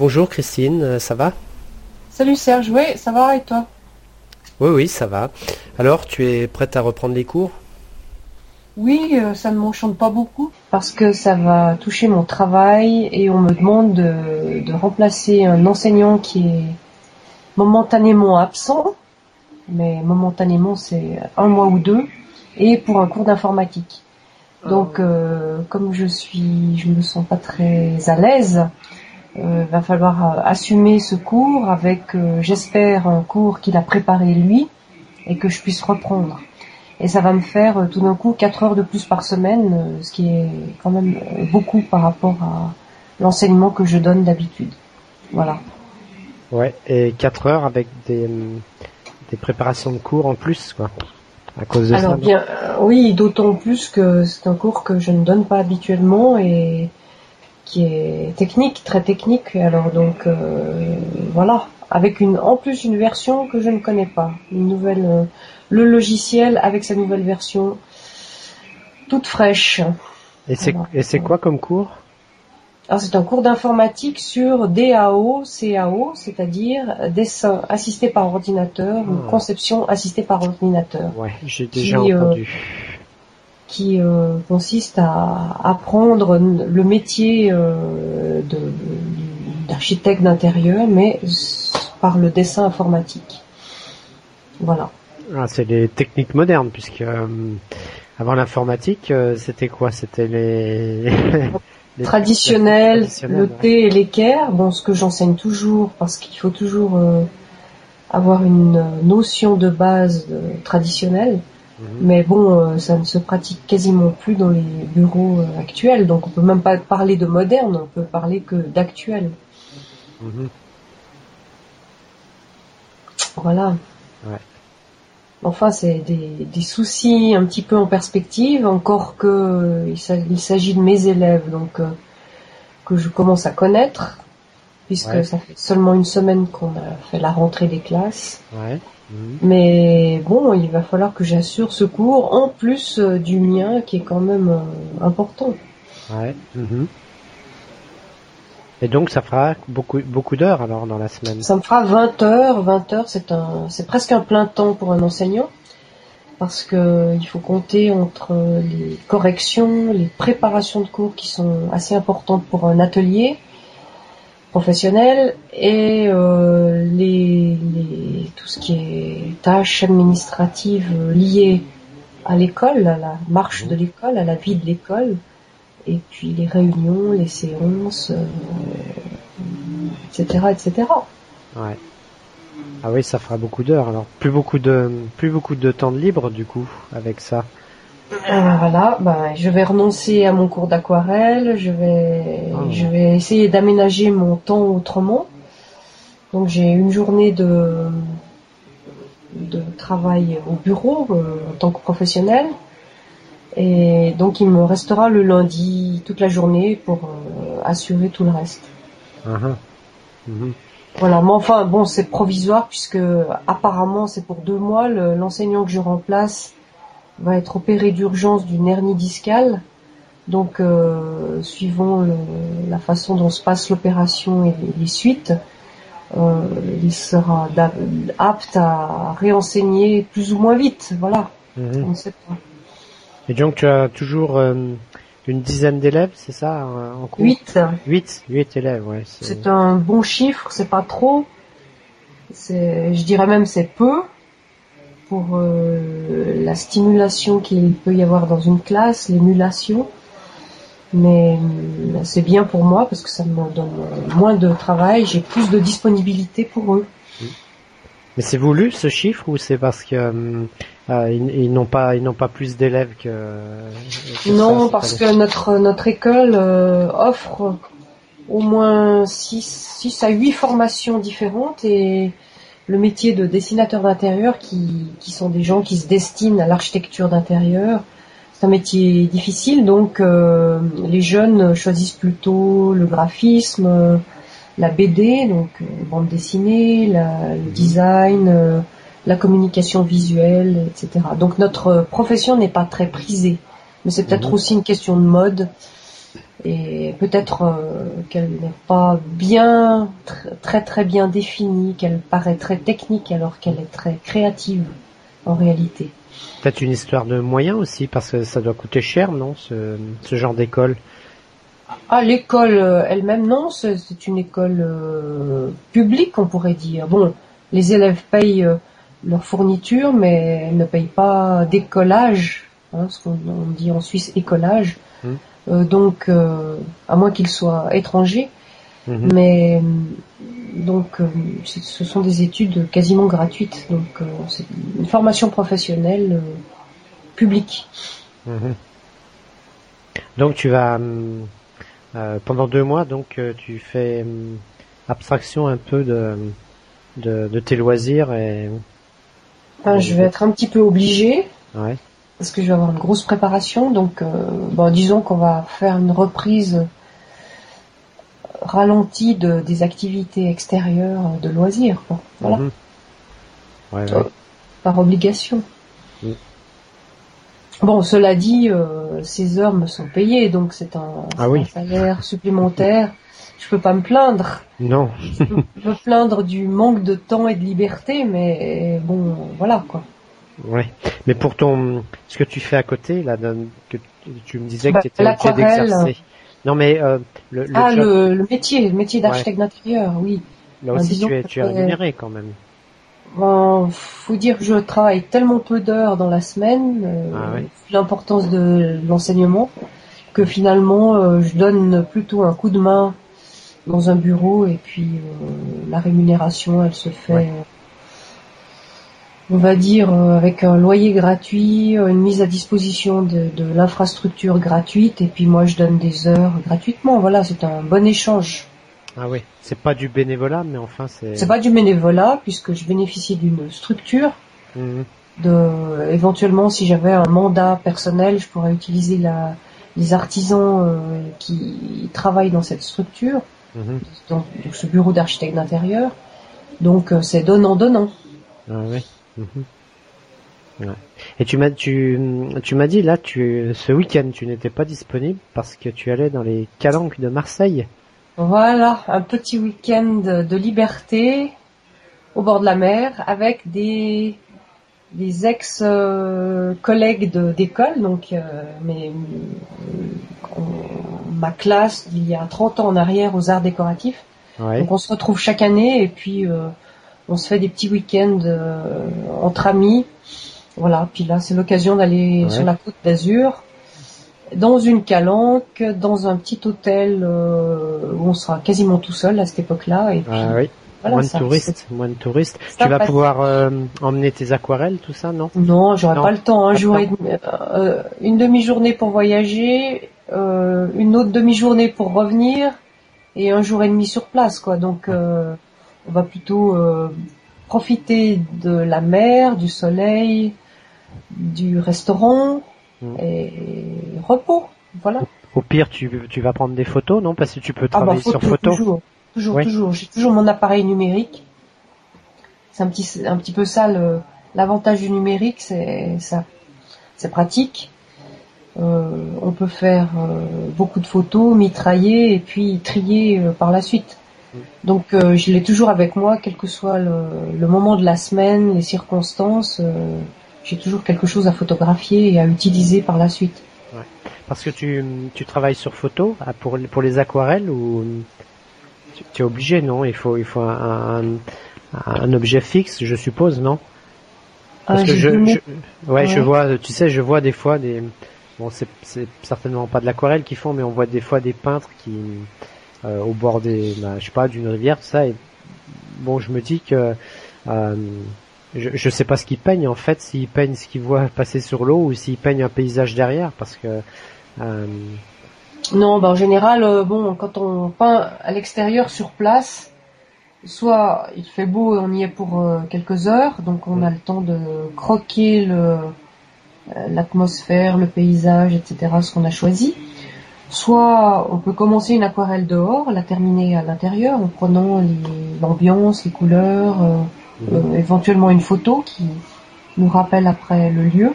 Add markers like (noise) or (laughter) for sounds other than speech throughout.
Bonjour Christine, euh, ça va? Salut Serge, oui, ça va et toi? Oui, oui, ça va. Alors, tu es prête à reprendre les cours? Oui, euh, ça ne m'enchante pas beaucoup. Parce que ça va toucher mon travail et on me demande de, de remplacer un enseignant qui est momentanément absent, mais momentanément c'est un mois ou deux, et pour un cours d'informatique. Donc, euh, comme je suis, je me sens pas très à l'aise, euh, va falloir euh, assumer ce cours avec, euh, j'espère, un cours qu'il a préparé lui et que je puisse reprendre. Et ça va me faire euh, tout d'un coup 4 heures de plus par semaine, ce qui est quand même beaucoup par rapport à l'enseignement que je donne d'habitude. Voilà. Ouais, et 4 heures avec des, des préparations de cours en plus, quoi. À cause de Alors ça. bien, oui, d'autant plus que c'est un cours que je ne donne pas habituellement et qui est technique, très technique. Alors donc euh, voilà, avec une, en plus une version que je ne connais pas, une nouvelle, euh, le logiciel avec sa nouvelle version, toute fraîche. Et c'est, Voilà. et c'est quoi comme cours? Alors c'est un cours d'informatique sur DAO, CAO, c'est-à-dire dessin assisté par ordinateur ou Ah. conception assistée par ordinateur. Ouais, j'ai déjà Qui, euh, entendu. Qui euh, consiste à apprendre le métier euh, d'architecte d'intérieur, mais par le dessin informatique. Voilà. Ah, c'est les techniques modernes, puisque euh, avant l'informatique, euh, c'était quoi? C'était les... (laughs) les Traditionnel, traditionnelles, le thé et l'équerre, bon, ce que j'enseigne toujours, parce qu'il faut toujours euh, avoir une euh, notion de base traditionnelle, Mais bon, euh, ça ne se pratique quasiment plus dans les bureaux euh, actuels, donc on peut même pas parler de moderne, on peut parler que d'actuel. Mhm. Voilà. Ouais. Enfin, c'est des, des soucis un petit peu en perspective, encore que euh, il s'a- il s'agit de mes élèves, donc que je commence à connaître, puisque Ouais. ça fait seulement une semaine qu'on a fait la rentrée des classes. Ouais. Mhm. Mais bon, il va falloir que j'assure ce cours en plus euh, du mien, qui est quand même euh, important. Ouais. Mhm. Et donc, ça fera beaucoup, beaucoup d'heures alors dans la semaine? Ça me fera 20 heures. 20 heures, c'est un, c'est presque un plein temps pour un enseignant. Parce que il faut compter entre les corrections, les préparations de cours qui sont assez importantes pour un atelier professionnel et euh, les, les, tout ce qui est tâches administratives liées à l'école, à la marche de l'école, à la vie de l'école, et puis les réunions, les séances, euh, etc., etc. Ouais. Ah oui, ça fera beaucoup d'heures. Alors, plus beaucoup de, plus beaucoup de temps de libre du coup avec ça. Euh, voilà, bah, je vais renoncer à mon cours d'aquarelle, je vais, Oh. je vais essayer d'aménager mon temps autrement. Donc j'ai une journée de, de travail au bureau euh, en tant que professionnel. Et donc il me restera le lundi toute la journée pour euh, assurer tout le reste. Mhm. Mhm. Voilà, mais enfin bon, c'est provisoire puisque apparemment c'est pour deux mois. Le- L'enseignant que je remplace va être opéré d'urgence d'une hernie discale. Donc, euh, suivant le- la façon dont se passe l'opération et les, les suites, euh, il sera apte à réenseigner plus ou moins vite. Voilà, Mhm. on ne sait pas. Et donc, tu as toujours euh, une dizaine d'élèves, c'est ça, en cours? Huit, Huit, huit élèves, ouais. c'est- un bon chiffre, c'est pas trop. Je dirais même c'est peu pour euh, la stimulation qu'il peut y avoir dans une classe, l'émulation. Mais euh, c'est bien pour moi parce que ça me donne moins de travail, j'ai plus de disponibilité pour eux. Mais c'est voulu ce chiffre ou c'est parce que euh, ils, ils n'ont pas, ils n'ont pas plus d'élèves que, que Non, ça, parce que notre notre école offre au moins 6 six à 8 formations différentes et le métier de dessinateur d'intérieur qui, qui sont des gens qui se destinent à l'architecture d'intérieur. C'est un métier difficile, donc euh, les jeunes choisissent plutôt le graphisme, euh, la BD, donc euh, bande dessinée, la- le design, euh, la communication visuelle, etc. Donc notre profession n'est pas très prisée, mais c'est peut-être Mhm. aussi une question de mode. Et peut-être euh, qu'elle n'est pas bien, très très bien définie, qu'elle paraît très technique alors qu'elle est très créative en réalité. Peut-être une histoire de moyens aussi, parce que ça doit coûter cher, non, ce, ce genre d'école? Ah, l'école euh, elle-même, non, c'est une école euh, publique, on pourrait dire. Bon, les élèves payent leur fourniture, mais elles ne payent pas d'écolage, hein, ce qu'on dit en Suisse écolage. Hum. Euh, donc, euh, à moins qu'ils soient étrangers, mhm. mais donc ce sont des études quasiment gratuites. Donc, c'est une formation professionnelle publique. Mhm. Donc, tu vas pendant deux mois, donc tu fais abstraction un peu de, de, tes loisirs et. je vais être un petit peu obligé. Ouais parce que je vais avoir une grosse préparation. Donc, euh, bon, disons qu'on va faire une reprise ralentie de, des activités extérieures de loisirs. Voilà. Mhm. Euh, par obligation. Bon, cela dit, euh, ces heures me sont payées, donc c'est un, ah salaire supplémentaire. Je peux pas me plaindre. Non. je peux me plaindre du manque de temps et de liberté, mais bon, voilà quoi. Ouais. Mais pour ton, ce que tu fais à côté, là, que tu me disais que bah, tu étais obligé d'exercer. Non, mais euh, le, le, ah, le, métier, le métier d'architecte d'intérieur, oui. Là aussi, tu es, tu es rémunéré quand même. Bon, faut dire que je travaille tellement peu d'heures dans la semaine, euh, ah, l'importance de l'enseignement, que finalement, euh, je donne plutôt un coup de main dans un bureau et puis euh, la rémunération, elle se fait on va dire euh, avec un loyer gratuit, euh, une mise à disposition de, l'infrastructure gratuite, et puis moi je donne des heures gratuitement. Voilà, c'est un bon échange. Ah oui, c'est pas du bénévolat, mais enfin c'est. C'est pas du bénévolat puisque je bénéficie d'une structure. Mhm. De, éventuellement, si j'avais un mandat personnel, je pourrais utiliser la, les artisans euh, qui travaillent dans cette structure, mhm. dans, ce bureau d'architecte d'intérieur. Donc c'est donnant donnant. Ah oui. Mhm. Et tu m'as tu, tu m'as dit là tu ce week-end tu n'étais pas disponible parce que tu allais dans les calanques de Marseille. Voilà, un petit week-end de liberté au bord de la mer avec des des ex collègues d'école donc euh, mais ma classe il y a 30 ans en arrière aux arts décoratifs. Donc on se retrouve chaque année et puis euh, on se fait des petits week-ends euh, entre amis. Voilà, puis là c'est l'occasion d'aller sur la côte d'Azur, dans une calanque, dans un petit hôtel euh, où on sera quasiment tout seul à cette époque-là. Et ah oui. moins de touristes, moins de touristes. Tu vas pouvoir euh, emmener tes aquarelles, tout ça, non? Non, j'aurai pas le temps. Un jour une demi-journée pour voyager, une autre demi-journée pour revenir, et un jour et demi sur place, quoi. Donc on va plutôt euh, profiter de la mer, du soleil, du restaurant mm. et repos. Voilà. Au, pire, tu, tu vas prendre des photos, non? Parce que tu peux ah bah, travailler sur photo. Toujours, toujours, toujours. J'ai toujours mon appareil numérique. C'est un petit, un petit peu ça l'avantage du numérique, c'est ça, c'est pratique. Euh, on peut faire euh, beaucoup de photos, mitrailler et puis trier par la suite. Donc euh, je l'ai toujours avec moi, quel que soit le, moment de la semaine, les circonstances. Euh, j'ai toujours quelque chose à photographier et à utiliser par la suite. Ouais. Parce que tu, tu travailles sur photo ah, pour, pour les aquarelles ou tu, es obligé, non? Il faut, il faut un, un, objet fixe, je suppose, non? Parce ah, que je, ouais, je vois, tu sais, je vois des fois des, bon, c'est certainement pas de l'aquarelle qu'ils font, mais on voit des fois des peintres qui euh, au bord des, bah, je sais pas, d'une rivière, tout ça. Et bon, je me dis que euh, je, je sais pas ce qu'il peigne en fait, s'il peigne ce qu'il voit passer sur l'eau ou s'il peigne un paysage derrière, parce que euh... non, bah en général, euh, bon, quand on peint à l'extérieur sur place, soit il fait beau et on y est pour quelques heures, donc on a le temps de croquer le l'atmosphère, le paysage, etc., ce qu'on a choisi. Soit on peut commencer une aquarelle dehors, la terminer à l'intérieur en prenant l'ambiance, les, couleurs, euh, euh, éventuellement une photo qui nous rappelle après le lieu.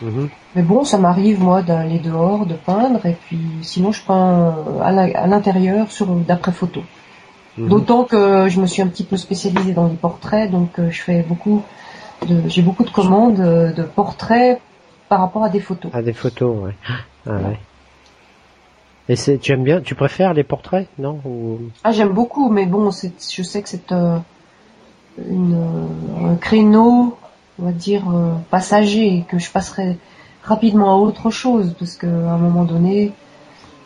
Mhm. Mais bon, ça m'arrive moi d'aller dehors, de peindre, et puis sinon je peins euh, à l'intérieur sur d'après photo. Mhm. D'autant que je me suis un petit peu spécialisée dans les portraits, donc je fais beaucoup j'ai beaucoup de commandes de portraits par rapport à des photos. À des photos, ouais. Ah, ouais. Et c'est, tu aimes bien, tu préfères les portraits, non Ah, j'aime beaucoup, mais bon, c'est, je sais que c'est euh, une, un créneau, on va dire euh, passager, que je passerai rapidement à autre chose, parce que à un moment donné,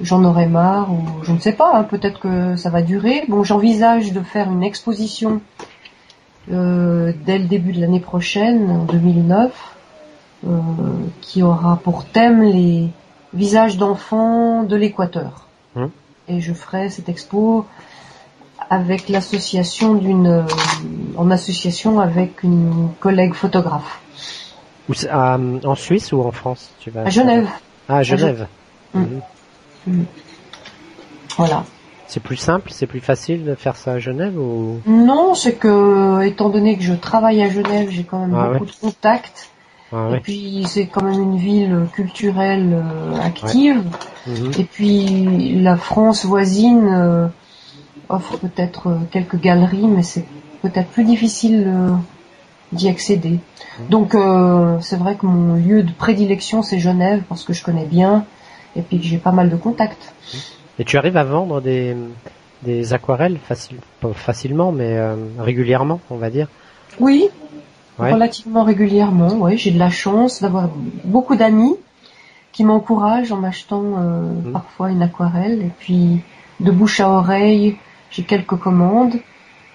j'en aurai marre, ou je ne sais pas, hein, peut-être que ça va durer. Bon, j'envisage de faire une exposition euh, dès le début de l'année prochaine, en 2009, euh, qui aura pour thème les visages d'enfants de l'Équateur. Hum. Et je ferai cette expo avec l'association d'une, euh, en association avec une collègue photographe. en Suisse ou en France tu vas À Genève. Ah, à Genève. Hum. Hum. Voilà. C'est plus simple, c'est plus facile de faire ça à Genève ou? Non, c'est que étant donné que je travaille à Genève, j'ai quand même ah beaucoup de contacts. Ah et puis c'est quand même une ville culturelle euh, active. Mhm. Et puis la France voisine euh, offre peut-être euh, quelques galeries, mais c'est peut-être plus difficile d'y accéder. Mhm. Donc c'est vrai que mon lieu de prédilection c'est Genève parce que je connais bien et puis que j'ai pas mal de contacts. Et tu arrives à vendre des, des aquarelles pas facilement, mais régulièrement, on va dire? Oui, relativement régulièrement. Oui, j'ai de la chance d'avoir beaucoup d'amis qui m'encouragent en m'achetant euh, mhm. parfois une aquarelle. Et puis, de bouche à oreille, j'ai quelques commandes.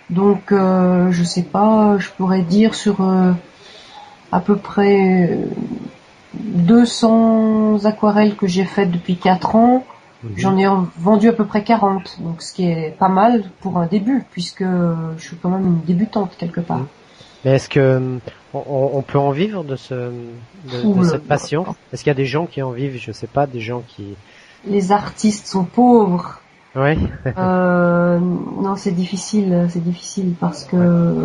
Donc, euh, je sais pas, je pourrais dire sur à peu près 200 aquarelles que j'ai faites depuis 4 ans. Mhm. J'en ai vendu à peu près 40, donc ce qui est pas mal pour un début, puisque je suis quand même une débutante quelque part. Mhm. Mais est-ce que on, peut en vivre de, ce, de, cette passion? Est-ce qu'il y a des gens qui en vivent? Je sais pas, des gens qui. Les artistes sont pauvres. Oui. euh, (laughs) non, c'est difficile, c'est difficile parce que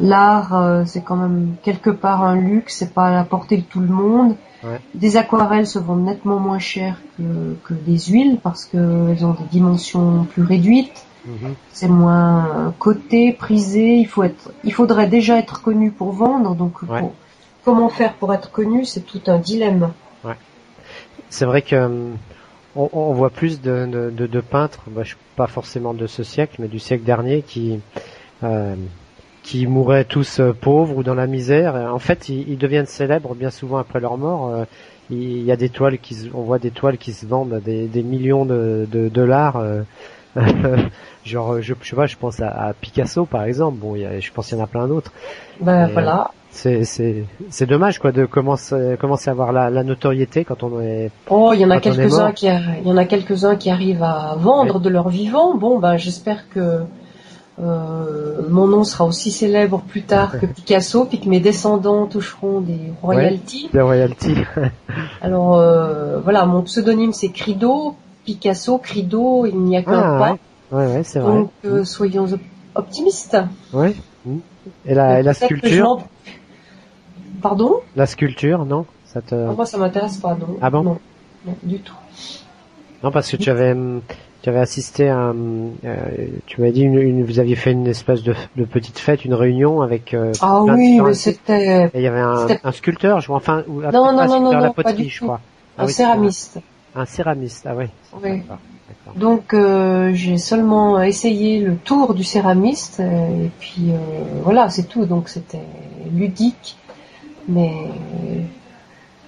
l'art, euh, c'est quand même quelque part un luxe, c'est pas à la portée de tout le monde. Des aquarelles se vendent nettement moins cher que, que des huiles parce qu'elles ont des dimensions plus réduites. Mhm. C'est moins coté, prisé. Il faut être, il faudrait déjà être connu pour vendre. Donc, comment faire pour être connu, c'est tout un dilemme. Ouais. C'est vrai que euh, on, on, voit plus de, de, de, peintres, bah, pas forcément de ce siècle, mais du siècle dernier, qui euh, qui mouraient tous euh, pauvres ou dans la misère. En fait, ils, deviennent célèbres bien souvent après leur mort. Euh, il y a des toiles qui, on voit des toiles qui se vendent des, des millions de, de dollars. Euh, (laughs) genre, je, je sais pas, je pense à, Picasso par exemple. Bon, je pense qu'il y en a plein d'autres. Ben voilà. C'est c'est c'est dommage quoi de commencer commencer à avoir la, la notoriété quand on est. Oh, il y en a quelques uns qui il y en a quelques uns qui arrivent à vendre de leur vivant. Bon, ben j'espère que euh, mon nom sera aussi célèbre plus tard que Picasso, puis que mes descendants toucheront des royalties. des royalties. (laughs) Alors euh, voilà, mon pseudonyme c'est Crido, Picasso, Crido, il n'y a qu'un ah, pas. Ouais, ouais, c'est vrai. Donc euh, soyons optimistes. Oui. Et la, et la sculpture. Pardon? La sculpture, non? Ça te... Moi, ça m'intéresse pas, non. Ah bon? Non, non, du tout. Non, parce que tu avais hum, tu avais assisté à, euh, tu m'as dit, une, vous aviez fait une espèce de, de petite fête, une réunion avec. Euh, ah oui, mais c'était. Il y avait un, un sculpteur, je enfin, ou non, non, non, non, la poterie, je crois. Ah, un oui, céramiste. Un, céramiste, ah oui. Oui. Donc euh, j'ai seulement essayé le tour du céramiste et puis voilà, c'est tout. Donc c'était ludique, mais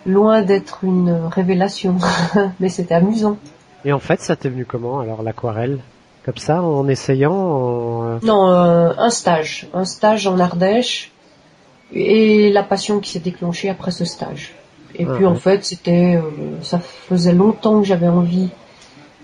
loin d'être une révélation, (laughs) mais c'était amusant. Et en fait, ça t'est venu comment alors l'aquarelle? Comme ça, en essayant euh, Non, euh, un stage, un stage en Ardèche et la passion qui s'est déclenchée après ce stage. Et ah puis en fait, c'était, euh, ça faisait longtemps que j'avais envie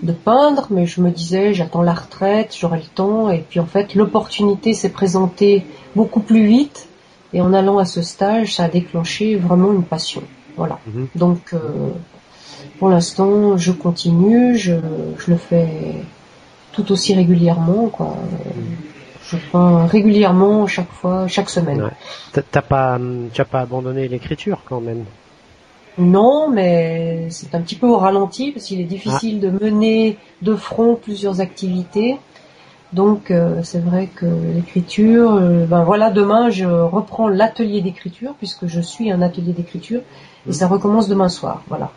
de peindre, mais je me disais, j'attends la retraite, j'aurai le temps. Et puis en fait, l'opportunité s'est présentée beaucoup plus vite. Et en allant à ce stage, ça a déclenché vraiment une passion. Voilà. Mhm. Donc pour l'instant, je continue, je, je, le fais tout aussi régulièrement, quoi. Je peins régulièrement chaque fois, chaque semaine. T'as pas, as pas abandonné l'écriture quand même? Non, mais c'est un petit peu au ralenti parce qu'il est difficile de mener de front plusieurs activités. Donc euh, c'est vrai que l'écriture, euh, ben voilà, demain je reprends l'atelier d'écriture puisque je suis un atelier d'écriture et ça recommence demain soir, voilà.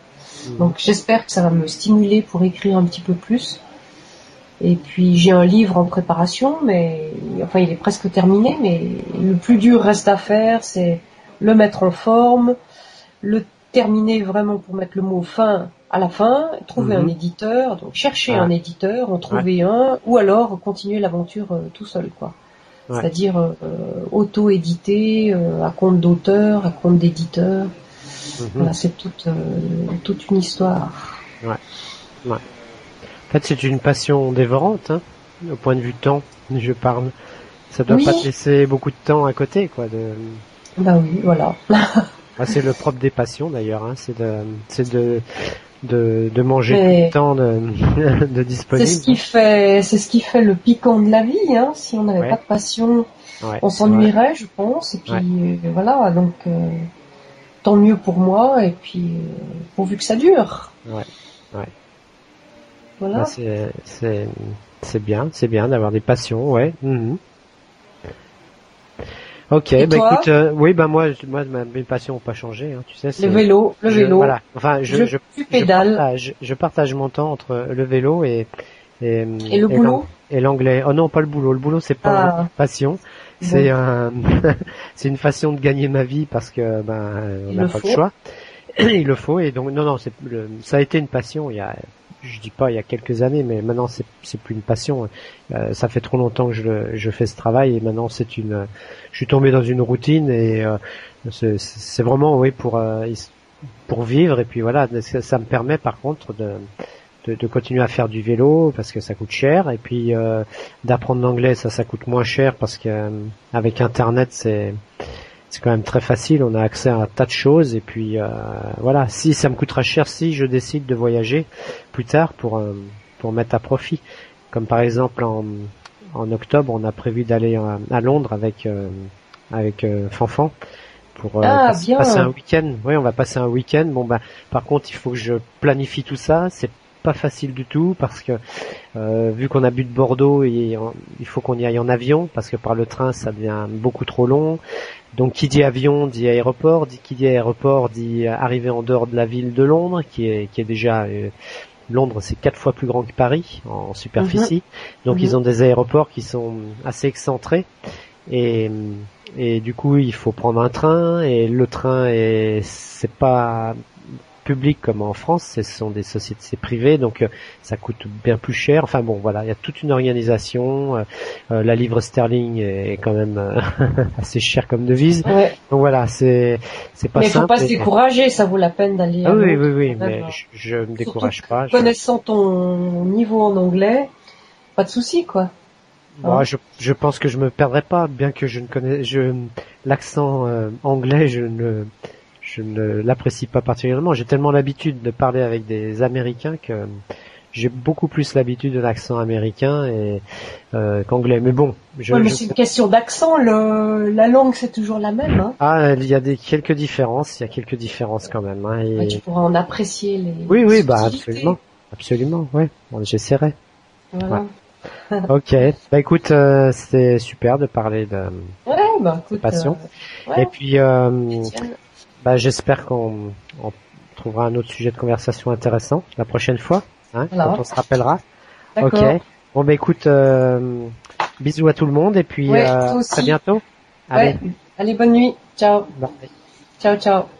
Mhm. Donc j'espère que ça va me stimuler pour écrire un petit peu plus. Et puis j'ai un livre en préparation, mais enfin il est presque terminé, mais le plus dur reste à faire, c'est le mettre en forme, le terminer vraiment pour mettre le mot fin à la fin, trouver un éditeur, donc chercher Ouais. un éditeur, en trouver un, ou alors continuer l'aventure euh, tout seul, quoi. Ouais. C'est-à-dire euh, auto-édité, euh, à compte d'auteur, à compte d'éditeur. Mhm. Voilà, c'est toute, euh, toute une histoire. En fait, c'est une passion dévorante, hein, au point de vue temps, je parle. Ça doit Oui. pas te laisser beaucoup de temps à côté, quoi. De... Bah oui, voilà. (laughs) Ah, c'est le propre des passions, d'ailleurs. Hein, c'est de, c'est de, de, de manger Mais- tout le temps de, (laughs) de C'est disponible. ce qui fait, c'est ce qui fait le piquant de la vie. Hein. Si on n'avait Ouais. pas de passion, Ouais, on c'est s'ennuierait, je pense. Et puis euh, voilà, donc euh, tant mieux pour moi. Et puis euh, pourvu que ça dure. Ouais, ouais. Voilà. Bah, c'est, c'est, c'est bien, c'est bien d'avoir des passions, ouais. mhm. Ok, bah écoute, euh, oui, bah moi, moi, mes passions n'ont pas changé, hein, tu sais. le vélo, le je- vélo. Voilà. Enfin, je, Je, je, je pédales. partage, je partage mon temps entre le vélo et et, Et le boulot et l'anglais. Oh non, pas le boulot. Le boulot, c'est pas Ah. une passion. C'est un, (laughs) c'est une façon de gagner ma vie parce que ben euh, on n'a pas faut. le choix. (clears throat) Il le faut et donc non non c'est le- ça a été une passion il y a je dis pas il y a quelques années mais maintenant c'est c'est plus une passion. Euh, ça fait trop longtemps que je le- je fais ce travail et maintenant c'est une je suis tombé dans une routine et euh, c'est c'est vraiment oui pour euh, pour vivre et puis voilà ça, ça me permet par contre de de, de continuer à faire du vélo parce que ça coûte cher et puis euh, d'apprendre l'anglais ça ça coûte moins cher parce que euh, avec internet c'est c'est quand même très facile on a accès à un tas de choses et puis euh, voilà si ça me coûtera cher si je décide de voyager plus tard pour euh, pour mettre à profit comme par exemple en en octobre on a prévu d'aller à, à Londres avec euh, avec euh, Fanfan pour euh, Ah, passer un week-end. Oui, on va passer un week-end. Bon bah, par contre, il faut que je planifie tout ça. C'est pas facile du tout parce que euh, vu qu'on habite Bordeaux, et en- il faut qu'on y aille en avion parce que par le train, ça devient beaucoup trop long. Donc, qui dit avion dit aéroport. Dit qui dit aéroport dit arriver en dehors de la ville de Londres, qui est qui est déjà euh, Londres, c'est quatre fois plus grand que Paris en superficie. Donc, Mhm. ils ont des aéroports qui sont assez excentrés. Et, et du coup, il faut prendre un train et le train est c'est pas public comme en France, ce sont des sociétés privées, donc euh, ça coûte bien plus cher. Enfin bon, voilà, il y a toute une organisation. euh, euh, la livre sterling est quand même (laughs) assez cher comme devise. Ouais. Donc voilà, c'est c'est pas Mais il faut simple. pas se décourager, ça vaut la peine d'aller. Ah oui, oui, oui, mais je, je me décourage Surtout pas. je- Connaissant ton niveau en anglais, pas de souci, quoi. Bon, Hein je, je pense que je me perdrai pas, bien que je ne connais, je l'accent euh, anglais, je ne, je ne l'apprécie pas particulièrement. J'ai tellement l'habitude de parler avec des Américains que j'ai beaucoup plus l'habitude de l'accent américain et euh, qu'anglais. Mais bon, je, Ouais, mais je- c'est une question d'accent. Le... La langue, c'est toujours la même. Hein. ah, il y a des quelques différences, il y a quelques différences quand même. hein, et- Ouais, tu pourras en apprécier les. Oui, oui, bah absolument, absolument, ouais. Bon, j'essaierai. Voilà. (laughs) Ok, bah écoute, euh, c'était super de parler de. Ouais, bah écoute. passion. euh, ouais, Et puis. Euh. Bah, j'espère qu'on on trouvera un autre sujet de conversation intéressant la prochaine fois, hein, quand on se rappellera. Ok. Bon, bah écoute, euh, bisous à tout le monde et puis Ouais, euh, très bientôt. Allez, bonne nuit. Ciao. bye. Ciao, ciao.